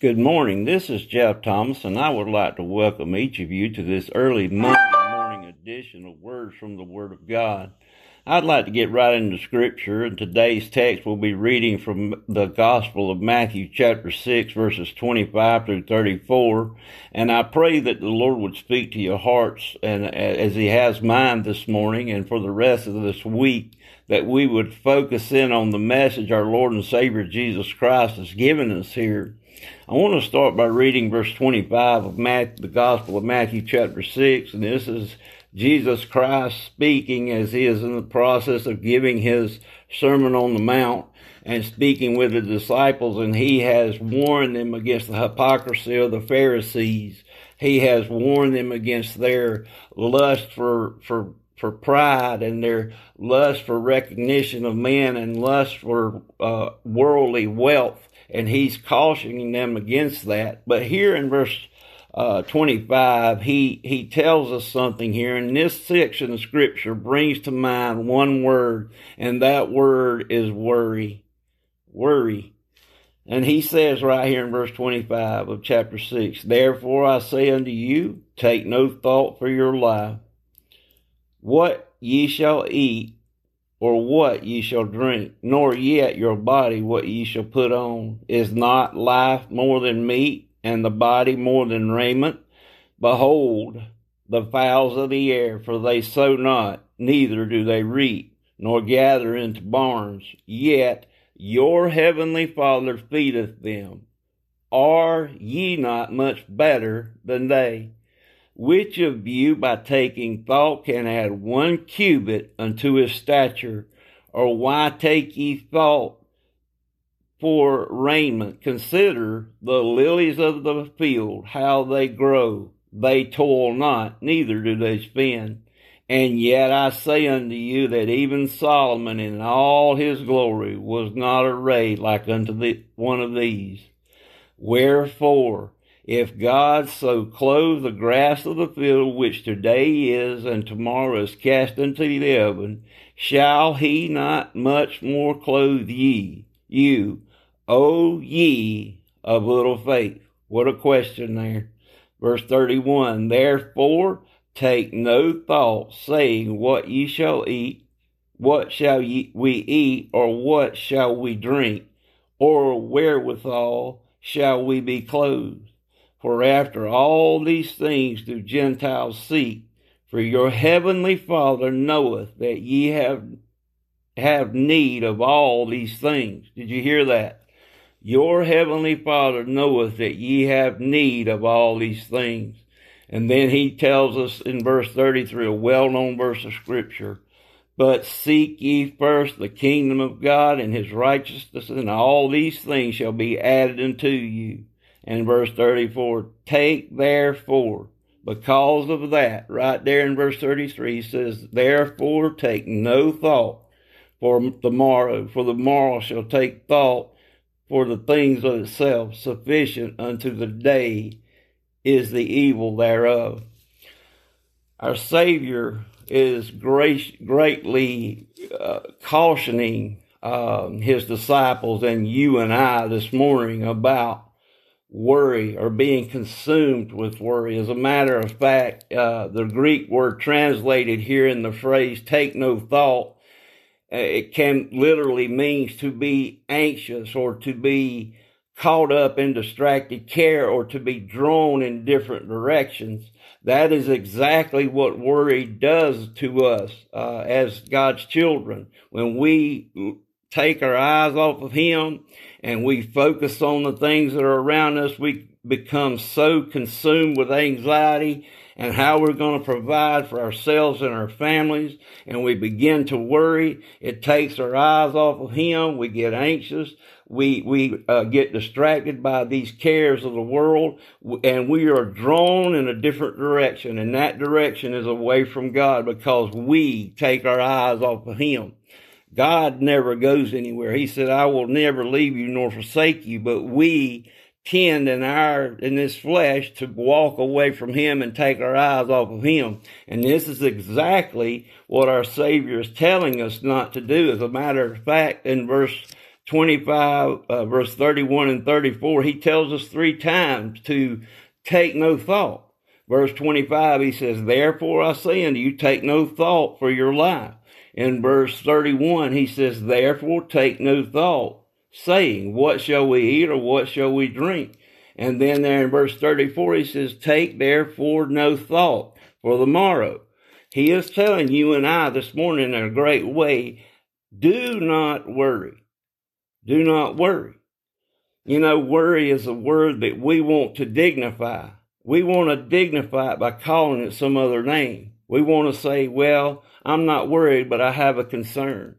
Good morning. This is Jeff Thomas, and I would like to welcome each of you to this early Monday morning edition of Words from the Word of God. I'd like to get right into Scripture, and today's text will be reading from the Gospel of Matthew, chapter 6, verses 25 through 34. And I pray that the Lord would speak to your hearts, and as He has mine this morning, and for the rest of this week, that we would focus in on the message our Lord and Savior Jesus Christ has given us here. I want to start by reading verse 25 of Matthew, the Gospel of Matthew chapter 6, and this is Jesus Christ speaking as he is in the process of giving his Sermon on the Mount and speaking with the disciples, and he has warned them against the hypocrisy of the Pharisees. He has warned them against their lust for, for for pride and their lust for recognition of men and lust for uh, worldly wealth and he's cautioning them against that. But here in verse uh, 25, he, he tells us something here, and this section of scripture brings to mind one word, and that word is worry. Worry. And he says right here in verse 25 of chapter 6, Therefore I say unto you, take no thought for your life, what ye shall eat, or what ye shall drink, nor yet your body what ye shall put on. Is not life more than meat, and the body more than raiment? Behold, the fowls of the air, for they sow not, neither do they reap, nor gather into barns, yet your heavenly Father feedeth them. Are ye not much better than they? Which of you by taking thought can add one cubit unto his stature? Or why take ye thought for raiment? Consider the lilies of the field, how they grow. They toil not, neither do they spin. And yet I say unto you that even Solomon in all his glory was not arrayed like unto the, one of these. Wherefore, if God so clothe the grass of the field, which today is and tomorrow is cast into the oven, shall he not much more clothe ye, you, O ye of little faith? What a question there. Verse 31, Therefore take no thought, saying, What ye shall eat, what shall ye, we eat, or what shall we drink, or wherewithal shall we be clothed? For after all these things do Gentiles seek, for your heavenly Father knoweth that ye have have need of all these things. Did you hear that? Your heavenly Father knoweth that ye have need of all these things. And then he tells us in verse 33, a well-known verse of scripture, but seek ye first the kingdom of God and his righteousness, and all these things shall be added unto you in verse 34. Take therefore, because of that, right there in verse 33 says, Therefore take no thought for the morrow, for the morrow shall take thought for the things of itself, sufficient unto the day is the evil thereof. Our Savior is great, greatly uh, cautioning uh, his disciples and you and I this morning about worry or being consumed with worry. As a matter of fact, uh, the Greek word translated here in the phrase take no thought, uh, it can literally means to be anxious or to be caught up in distracted care or to be drawn in different directions. That is exactly what worry does to us uh, as God's children. When we take our eyes off of Him and we focus on the things that are around us, we become so consumed with anxiety and how we're going to provide for ourselves and our families. And we begin to worry. It takes our eyes off of Him. We get anxious. We, we uh, get distracted by these cares of the world and we are drawn in a different direction. And that direction is away from God because we take our eyes off of Him. God never goes anywhere. He said, I will never leave you nor forsake you, but we tend in our, in this flesh to walk away from Him and take our eyes off of Him. And this is exactly what our Savior is telling us not to do. As a matter of fact, in verse 25, uh, verse 31 and 34, he tells us three times to take no thought. Verse 25, he says, Therefore I say unto you, take no thought for your life. In verse 31, he says, Therefore take no thought, saying, What shall we eat or what shall we drink? And then there in verse 34, he says, Take therefore no thought for the morrow. He is telling you and I this morning in a great way, do not worry. Do not worry. You know, worry is a word that we want to dignify. We want to dignify it by calling it some other name. We want to say, well, I'm not worried, but I have a concern.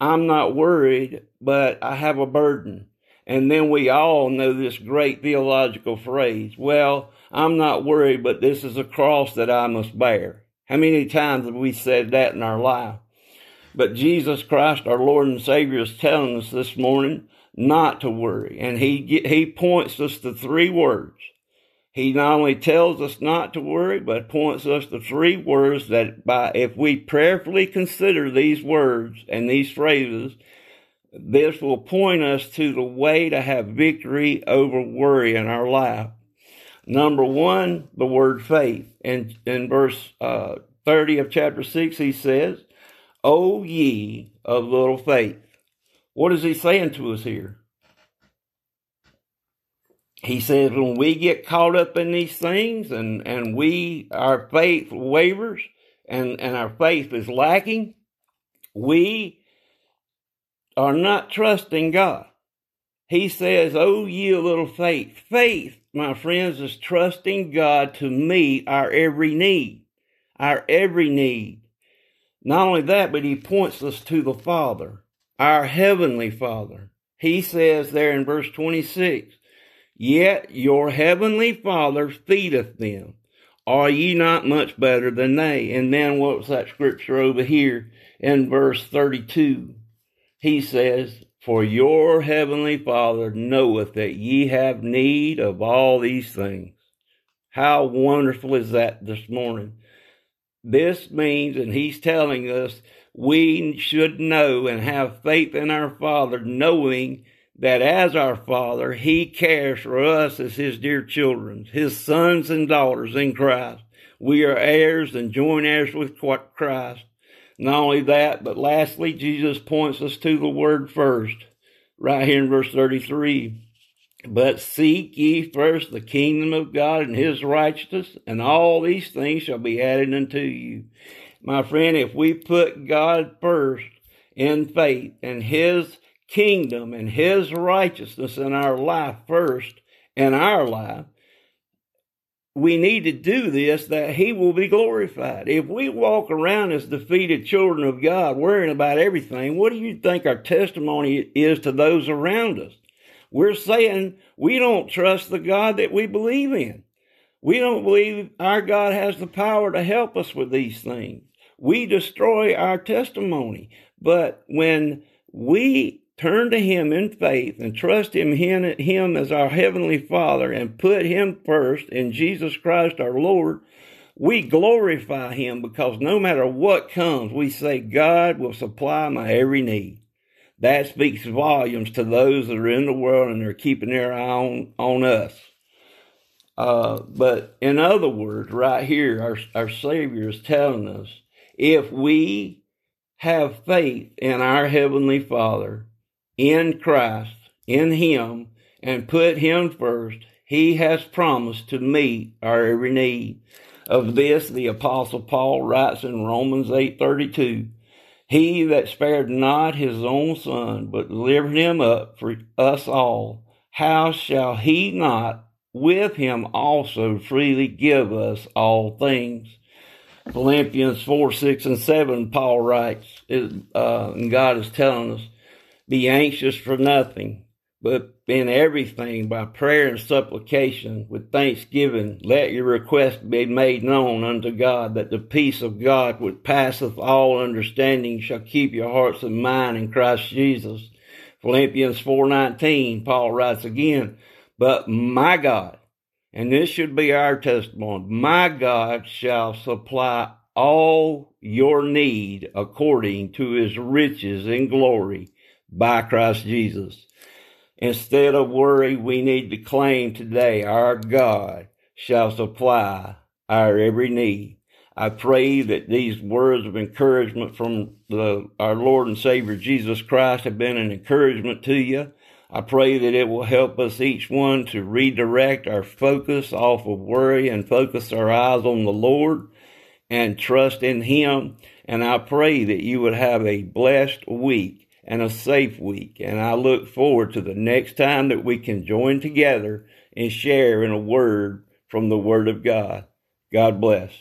I'm not worried, but I have a burden. And then we all know this great theological phrase, well, I'm not worried, but this is a cross that I must bear. How many times have we said that in our life? But Jesus Christ, our Lord and Savior, is telling us this morning not to worry. And he, he points us to three words. He not only tells us not to worry, but points us to three words that by, if we prayerfully consider these words and these phrases, this will point us to the way to have victory over worry in our life. Number one, the word faith. And in verse uh, 30 of chapter 6, he says, O ye of little faith. What is he saying to us here? He says when we get caught up in these things and, and we, our faith wavers and, and our faith is lacking, we are not trusting God. He says, Oh, ye little faith. Faith, my friends, is trusting God to meet our every need. Our every need. Not only that, but he points us to the Father, our heavenly Father. He says there in verse 26, Yet your heavenly Father feedeth them. Are ye not much better than they? And then what's that scripture over here in verse 32? He says, For your heavenly Father knoweth that ye have need of all these things. How wonderful is that this morning? This means, and he's telling us, we should know and have faith in our Father, knowing that as our Father, He cares for us as His dear children, His sons and daughters in Christ. We are heirs and joint heirs with Christ. Not only that, but lastly, Jesus points us to the word first, right here in verse 33. But seek ye first the kingdom of God and his righteousness, and all these things shall be added unto you. My friend, if we put God first in faith and his kingdom and his righteousness in our life first, in our life, we need to do this that he will be glorified. If we walk around as defeated children of God, worrying about everything, what do you think our testimony is to those around us? We're saying we don't trust the God that we believe in. We don't believe our God has the power to help us with these things. We destroy our testimony. But when we turn to Him in faith and trust Him, Him as our Heavenly Father and put Him first in Jesus Christ our Lord, we glorify Him because no matter what comes, we say, God will supply my every need. That speaks volumes to those that are in the world and are keeping their eye on, on us. Uh, but in other words, right here, our, our Savior is telling us if we have faith in our Heavenly Father, in Christ, in Him, and put Him first, He has promised to meet our every need. Of this, the Apostle Paul writes in Romans 8:32, He that spared not his own Son, but delivered him up for us all, how shall He not with Him also freely give us all things? Philippians 4, 6, and 7, Paul writes, uh, and God is telling us, be anxious for nothing, but in everything by prayer and supplication with thanksgiving, let your request be made known unto God, that the peace of God which passeth all understanding shall keep your hearts and mind in Christ Jesus. Philippians 4.19, Paul writes again, But my God, and this should be our testimony, my God shall supply all your need according to his riches in glory by Christ Jesus. Instead of worry, we need to claim today our God shall supply our every need. I pray that these words of encouragement from the, our Lord and Savior Jesus Christ have been an encouragement to you. I pray that it will help us each one to redirect our focus off of worry and focus our eyes on the Lord and trust in Him. And I pray that you would have a blessed week and a safe week. And I look forward to the next time that we can join together and share in a word from the Word of God. God bless.